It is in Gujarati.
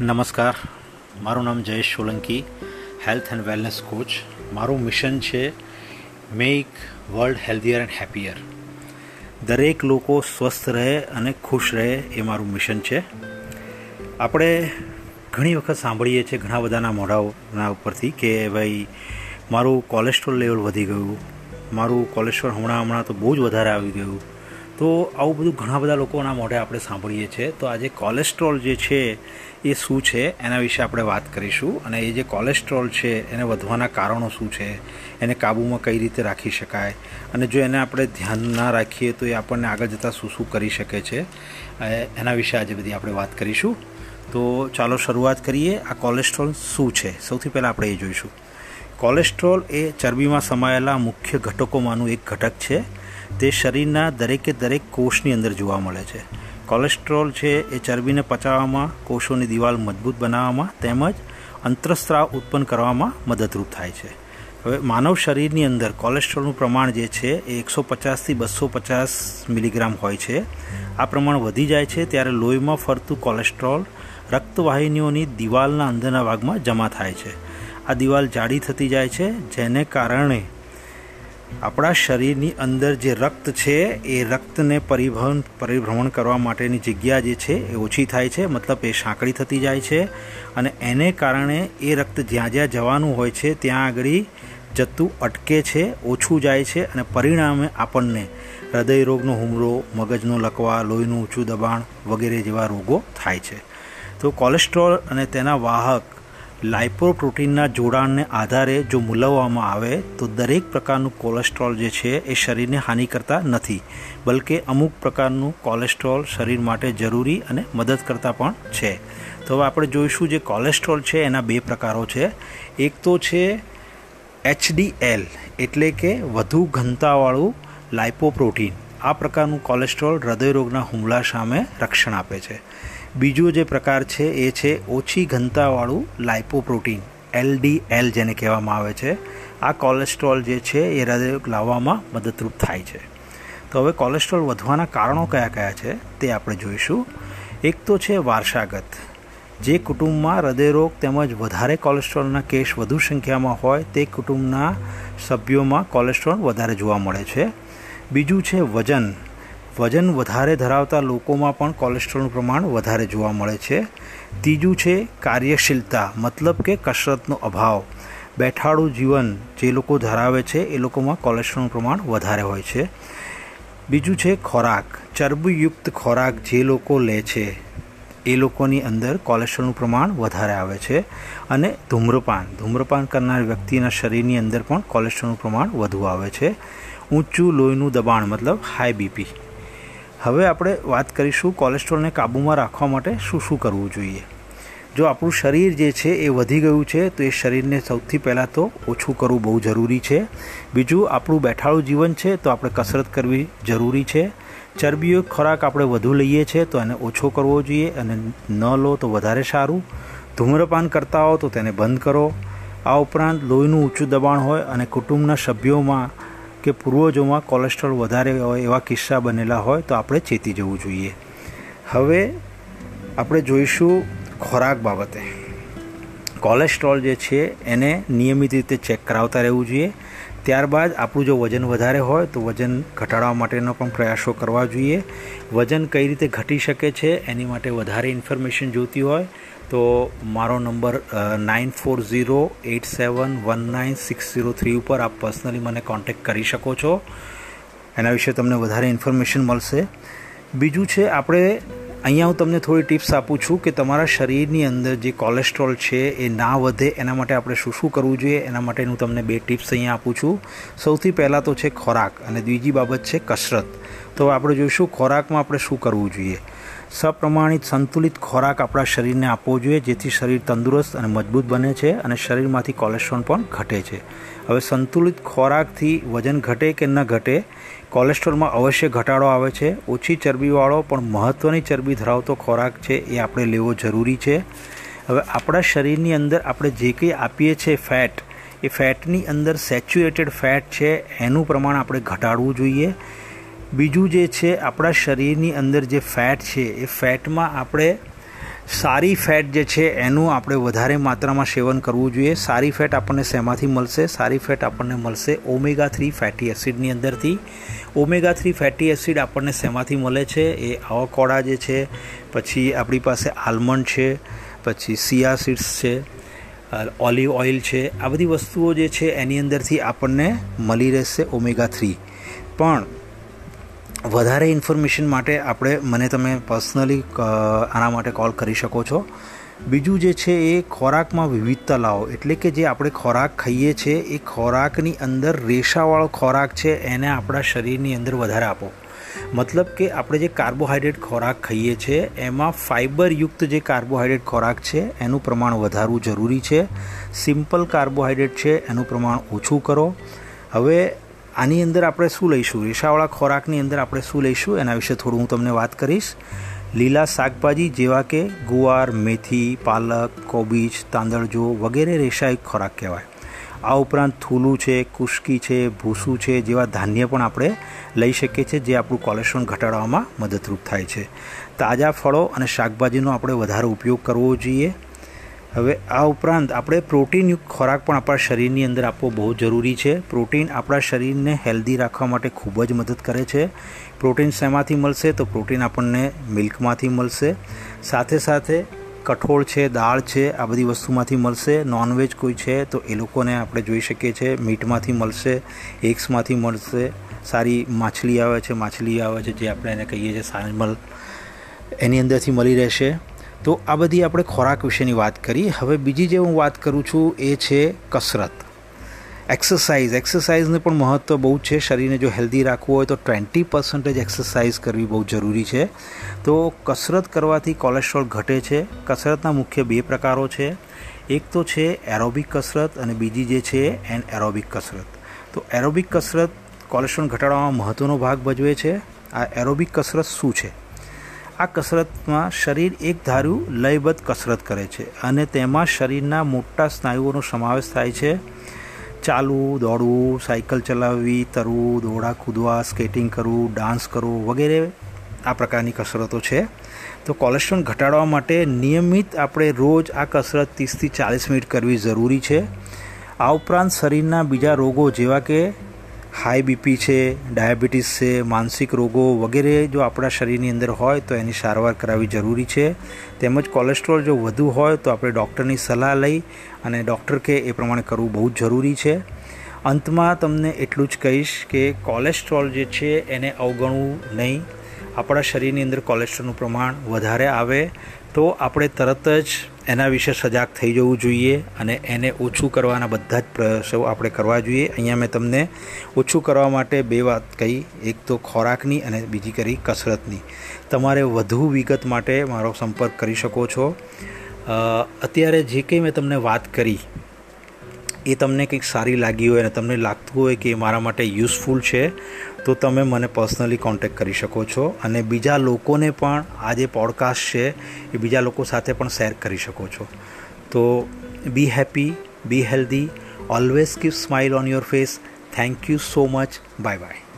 નમસ્કાર. મારું નામ Jayesh Solanki, health and wellness coach. મારું મિશન છે make world healthier and happier. દરેક લોકો સ્વસ્થ રહે અને ખુશ રહે એ મારું મિશન છે. આપણે ઘણી વખત સાંભળીએ છીએ ઘણા બધાના મોઢાઓના ઉપરથી કે ભાઈ, મારું કોલેસ્ટ્રોલ લેવલ વધી ગયું. મારું કોલેસ્ટ્રોલ હમણાં હમણાં તો બહુ જ વધારે આવી ગયું. તો આવું બધું ઘણા બધા લોકોના મોઢે આપણે સાંભળીએ છીએ. તો આજે કોલેસ્ટ્રોલ જે છે એ શું છે એના વિશે આપણે વાત કરીશું અને એ જે કોલેસ્ટ્રોલ છે એને વધવાના કારણો શું છે, એને કાબૂમાં કઈ રીતે રાખી શકાય અને જો એને આપણે ધ્યાન ના રાખીએ તો એ આપણને આગળ જતાં શું શું કરી શકે છે એના વિશે આજે બધી આપણે વાત કરીશું. તો ચાલો શરૂઆત કરીએ, આ કોલેસ્ટ્રોલ શું છે? સૌથી પહેલાં આપણે એ જોઈશું. કોલેસ્ટ્રોલ એ ચરબીમાં સમાયેલા મુખ્ય ઘટકોમાંનું એક ઘટક છે. તે શરીરના દરેકે દરેક કોષની અંદર જોવા મળે છે. કોલેસ્ટ્રોલ છે એ ચરબીને પચાવવામાં, કોષોની દિવાલ મજબૂત બનાવવામાં તેમજ અંતરસ્ત્રાવ ઉત્પન્ન કરવામાં મદદરૂપ થાય છે. હવે માનવ શરીરની અંદર કોલેસ્ટ્રોલનું પ્રમાણ જે છે એ એકસો પચાસથી બસો પચાસ મિલીગ્રામ હોય છે. આ પ્રમાણ વધી જાય છે ત્યારે લોહીમાં ફરતું કોલેસ્ટ્રોલ રક્તવાહિનીઓની દિવાલના અંદરના ભાગમાં જમા થાય છે. આ દિવાલ જાડી થતી જાય છે, જેને કારણે આપણા શરીરની અંદર જે રક્ત છે, એ રક્તને પરિવહન પરિભ્રમણ કરવા માટેની જગ્યા જે છે, એ ઓછી થાય છે, મતલબ એ સાંકડી થતી જાય છે અને એને કારણે એ રક્ત જ્યાં જ્યાં જવાનું હોય છે, ત્યાં આગળ જતું અટકે છે, ઓછું જાય છે અને પરિણામે આપણને હૃદય રોગનો હુમલો, મગજનો લકવા, લોહીનું ઊંચું દબાણ વગેરે જેવા રોગો થાય છે. તો કોલેસ્ટ્રોલ અને તેના વાહક લાઇપોપ્રોટીનના જોડાણને આધારે જો મૂલવવામાં આવે, તો દરેક પ્રકારનું કોલેસ્ટ્રોલ જે છે, એ શરીરને હાનિ કરતા નથી, બલકે અમુક પ્રકારનું કોલેસ્ટ્રોલ શરીર માટે જરૂરી અને મદદ કરતા પણ છે. તો હવે આપણે જોઈશું જે કોલેસ્ટ્રોલ છે, એના બે પ્રકારો છે. એક તો છે એચડીએલ એટલે કે વધુ ઘનતાવાળું લાઇપોપ્રોટીન. આ પ્રકારનું કોલેસ્ટ્રોલ હૃદયરોગના હુમલા સામે રક્ષણ આપે છે. બીજો જે પ્રકાર છે એ છે ઓછી ઘનતાવાળું લાઇપોપ્રોટીન એલડીએલ જેને કહેવામાં આવે છે. આ કોલેસ્ટ્રોલ જે છે એ હૃદય લાવવામાં મદદરૂપ થાય છે. તો હવે કોલેસ્ટ્રોલ વધવાના કારણો કયા કયા છે તે આપણે જોઈશું. એક તો છે વારસાગત. જે કુટુંબમાં હૃદયરોગ તેમજ વધારે કોલેસ્ટ્રોલના કેસ વધુ સંખ્યામાં હોય તે કુટુંબના સભ્યોમાં કોલેસ્ટ્રોલ વધારે જોવા મળે છે. બીજું છે વજન. વજન વધારે ધરાવતા લોકોમાં પણ કોલેસ્ટ્રોલનું પ્રમાણ વધારે જોવા મળે છે. ત્રીજું છે કાર્યશીલતા, મતલબ કે કસરતનો અભાવ. બેઠાડું જીવન જે લોકો ધરાવે છે એ લોકોમાં કોલેસ્ટ્રોલનું પ્રમાણ વધારે હોય છે. બીજું છે ખોરાક, ચરબીયુક્ત ખોરાક જે લોકો લે છે, એ લોકોની અંદર કોલેસ્ટ્રોલનું પ્રમાણ વધારે આવે છે. અને ધૂમ્રપાન ધૂમ્રપાન કરનાર વ્યક્તિના શરીરની અંદર પણ કોલેસ્ટ્રોલનું પ્રમાણ વધુ આવે છે. ઊંચું, લોહીનું દબાણ, મતલબ હાઈ બીપી હવે આપણે વાત કરીશું કોલેસ્ટ્રોલને કાબૂમાં રાખવા માટે શું શું કરવું જોઈએ. જો આપણું શરીર જે છે એ વધી ગયું છે, તો એ શરીરને સૌથી પહેલાં તો ઓછું કરવું બહુ જરૂરી છે. બીજું, આપણું બેઠાળું જીવન છે, તો આપણે કસરત કરવી જરૂરી છે. ચરબીઓ ખોરાક આપણે વધુ લઈએ છીએ તો એને ઓછો કરવો જોઈએ અને ન લો તો વધારે સારું. ધૂમ્રપાન કરતા હો તો તેને બંધ કરો. આ ઉપરાંત લોહીનું ઊંચું દબાણ હોય અને કુટુંબના સભ્યોમાં કે પૂર્વજોમાં કોલેસ્ટ્રોલ વધારે હોય એવા કિસ્સા બનેલા હોય તો આપણે ચેતી જવું જોઈએ. હવે આપણે જોઈશું ખોરાક બાબતે. કોલેસ્ટ્રોલ જે છે એને નિયમિત રીતે ચેક કરાવતા રહેવું જોઈએ. ત્યારબાદ આપણું જો વજન વધારે હોય તો વજન ઘટાડવા માટેનો પણ પ્રયાસો કરવા જોઈએ. વજન કઈ રીતે ઘટી શકે છે એની માટે વધારે ઇન્ફોર્મેશન જોઈતી હોય તો મારો number nine four zero eight seven one nine six zero three ઉપર આપ પર્સનલી મને કોન્ટેક્ટ કરી શકો છો. એના વિશે તમને વધારે ઇન્ફોર્મેશન મળશે. બીજું છે, આપણે અહીંયા હું તમને થોડી ટિપ્સ આપું છું કે તમારા શરીરની અંદર જે કોલેસ્ટ્રોલ છે એ ના વધે, એના માટે આપણે શું શું કરવું જોઈએ, એના માટે હું તમને બે ટિપ્સ અહીંયા આપું છું. સૌથી પહેલાં તો છે ખોરાક અને બીજી બાબત છે કસરત. તો આપણે જોઈશું ખોરાકમાં આપણે શું કરવું જોઈએ. સપ્રમાણિત, સંતુલિત ખોરાક આપણા શરીરને આપવો જોઈએ, જેથી શરીર તંદુરસ્ત અને મજબૂત બને છે અને શરીરમાંથી કોલેસ્ટ્રોલ પણ ઘટે છે. હવે સંતુલિત ખોરાકથી વજન ઘટે કે ન ઘટે, કોલેસ્ટ્રોલમાં અવશ્ય ઘટાડો આવે છે. ઓછી ચરબીવાળો પણ મહત્ત્વની ચરબી ધરાવતો ખોરાક છે એ આપણે લેવો જરૂરી છે. હવે આપણા શરીરની અંદર આપણે જે કંઈ આપીએ છીએ ફેટ, એ ફેટની અંદર સેચ્યુએટેડ ફેટ છે. એનું પ્રમાણ આપણે ઘટાડવું જોઈએ. બીજું જે છે, આપણા શરીરની અંદર જે ફેટ છે, એ ફેટમાં આપણે સારી ફેટ જે છે, એનું આપણે વધારે માત્રામાં સેવન કરવું જોઈએ. સારી ફેટ આપણને શેમાંથી મળશે? સારી ફેટ આપણને મળશે ઓમેગા થ્રી ફેટી એસિડની અંદરથી. ઓમેગા થ્રી ફેટી એસિડ આપણને શેમાંથી મળે છે? એ આવકોડા જે છે, પછી આપણી પાસે આલમંડ છે, પછી સિયા સીડ્સ છે, ઓલિવ ઓઇલ છે. આ બધી વસ્તુઓ જે છે, એની અંદરથી આપણને મળી રહેશે ઓમેગા થ્રી. પણ વધારે ઇન્ફોર્મેશન માટે આપણે મને તમે પર્સનલી આના માટે કોલ કરી શકો છો. બીજું જે છે એ ખોરાકમાં વિવિધતા લાવો. એટલે કે જે આપણે ખોરાક ખાઈએ છીએ એ ખોરાકની અંદર રેશાવાળો ખોરાક છે, એને આપણા શરીરની અંદર વધારે આપો. મતલબ કે આપણે જે કાર્બોહાઈડ્રેટ ખોરાક ખાઈએ છીએ એમાં ફાઇબરયુક્ત જે કાર્બોહાઈડ્રેટ ખોરાક છે, એનું પ્રમાણ વધારવું જરૂરી છે. સિમ્પલ કાર્બોહાઈડ્રેટ છે, એનું પ્રમાણ ઓછું કરો. હવે આની અંદર આપણે શું લઈશું? રેશાવાળા ખોરાકની અંદર આપણે શું લઈશું? એના વિશે થોડું હું તમને વાત કરીશ. લીલા શાકભાજી જેવા કે ગુવાર, મેથી, પાલક, કોબીજ, તાંદળજો વગેરે રેશાયુક્ત ખોરાક કહેવાય. આ ઉપરાંત થૂલું છે, કુશ્કી છે, ભૂસું છે જેવા ધાન્ય પણ આપણે લઈ શકીએ છીએ જે આપણું કોલેસ્ટ્રોલ ઘટાડવામાં મદદરૂપ થાય છે. તાજા ફળો અને શાકભાજીનો આપણે વધારે ઉપયોગ કરવો જોઈએ. હવે આ ઉપરાંત આપણે પ્રોટીનયુક્ત ખોરાક પણ આપણા શરીરની અંદર આપવો બહુ જરૂરી છે. પ્રોટીન આપણા શરીરને હેલ્ધી રાખવા માટે ખૂબ જ મદદ કરે છે. પ્રોટીન શેમાંથી મળશે તો પ્રોટીન આપણને મિલ્કમાંથી મળશે. સાથે સાથે કઠોળ છે, દાળ છે, આ બધી વસ્તુમાંથી મળશે. નોનવેજ કોઈ છે તો એ લોકોને આપણે જોઈ શકીએ છીએ. મીટમાંથી મળશે, એગ્સમાંથી મળશે. સારી માછલી આવે છે, માછલી આવે છે જે આપણે એને કહીએ છીએ સાનમલ એની અંદરથી મળી રહેશે. તો આ બધી આપણે ખોરાક વિશેની વાત કરી. હવે બીજી જે હું વાત કરું છું એ છે કસરત. એક્સરસાઇઝ એક્સરસાઇઝને પણ મહત્ત્વ બહુ છે. શરીરને જો હેલ્ધી રાખવું હોય તો ટ્વેન્ટી પર્સન્ટેજ એક્સરસાઇઝ કરવી બહુ જરૂરી છે. તો કસરત કરવાથી કોલેસ્ટ્રોલ ઘટે છે. કસરતના મુખ્ય બે પ્રકારો છે. એક તો છે એરોબિક કસરત અને બીજી જે છે એન એરોબિક કસરત. તો એરોબિક કસરત કોલેસ્ટ્રોલ ઘટાડવામાં મહત્ત્વનો ભાગ ભજવે છે. આ એરોબિક કસરત શું છે? આ કસરતમાં શરીર એક ધાર્યું લયબદ્ધ કસરત કરે છે અને તેમાં શરીરના મોટા સ્નાયુઓનો સમાવેશ થાય છે. ચાલવું, દોડવું, સાયકલ ચલાવવી, તરવું, દોડા કૂદવા, સ્કેટિંગ કરવું, ડાન્સ કરવું વગેરે આ પ્રકારની કસરતો છે. તો કોલેસ્ટ્રોલ ઘટાડવા માટે નિયમિત આપણે રોજ આ કસરત ત્રીસથી ચાલીસ મિનિટ કરવી જરૂરી છે. આ ઉપરાંત શરીરના બીજા રોગો જેવા કે હાઈ બીપી છે ડાયાબિટીસ છે, માનસિક રોગો વગેરે જો આપણા શરીરની અંદર હોય તો એની સારવાર કરાવવી જરૂરી છે. તેમજ કોલેસ્ટ્રોલ જો વધુ હોય તો આપણે ડૉક્ટરની સલાહ લઈ અને ડૉક્ટર કે એ પ્રમાણે કરવું બહુ જ જરૂરી છે. અંતમાં તમને એટલું જ કહીશ કે કોલેસ્ટ્રોલ જે છે એને અવગણવું નહીં. આપણા શરીરની અંદર કોલેસ્ટ્રોલનું પ્રમાણ વધારે આવે તો આપણે તરત જ એના વિશે સજાગ થઈ જવું જોઈએ અને એને ઓછું કરવાના બધા જ પ્રયાસો આપણે કરવા જોઈએ. અહીંયા મેં તમને ઓછું કરવા માટે બે વાત કહી. એક તો ખોરાકની અને બીજી કરી કસરતની. તમારે વધુ વિગત માટે મારો સંપર્ક કરી શકો છો. અત્યારે જે કંઈ મેં તમને વાત કરી એ તમને કંઈક સારી લાગી હોય અને તમને લાગતું હોય કે એ મારા માટે યુઝફુલ છે, તો તમે મને પર્સનલી કોન્ટેક્ટ કરી શકો છો અને બીજા લોકોને પણ આ જે પોડકાસ્ટ છે, એ બીજા લોકો સાથે પણ શેર કરી શકો છો. તો be happy be healthy always keep smile on your face thank you so much bye bye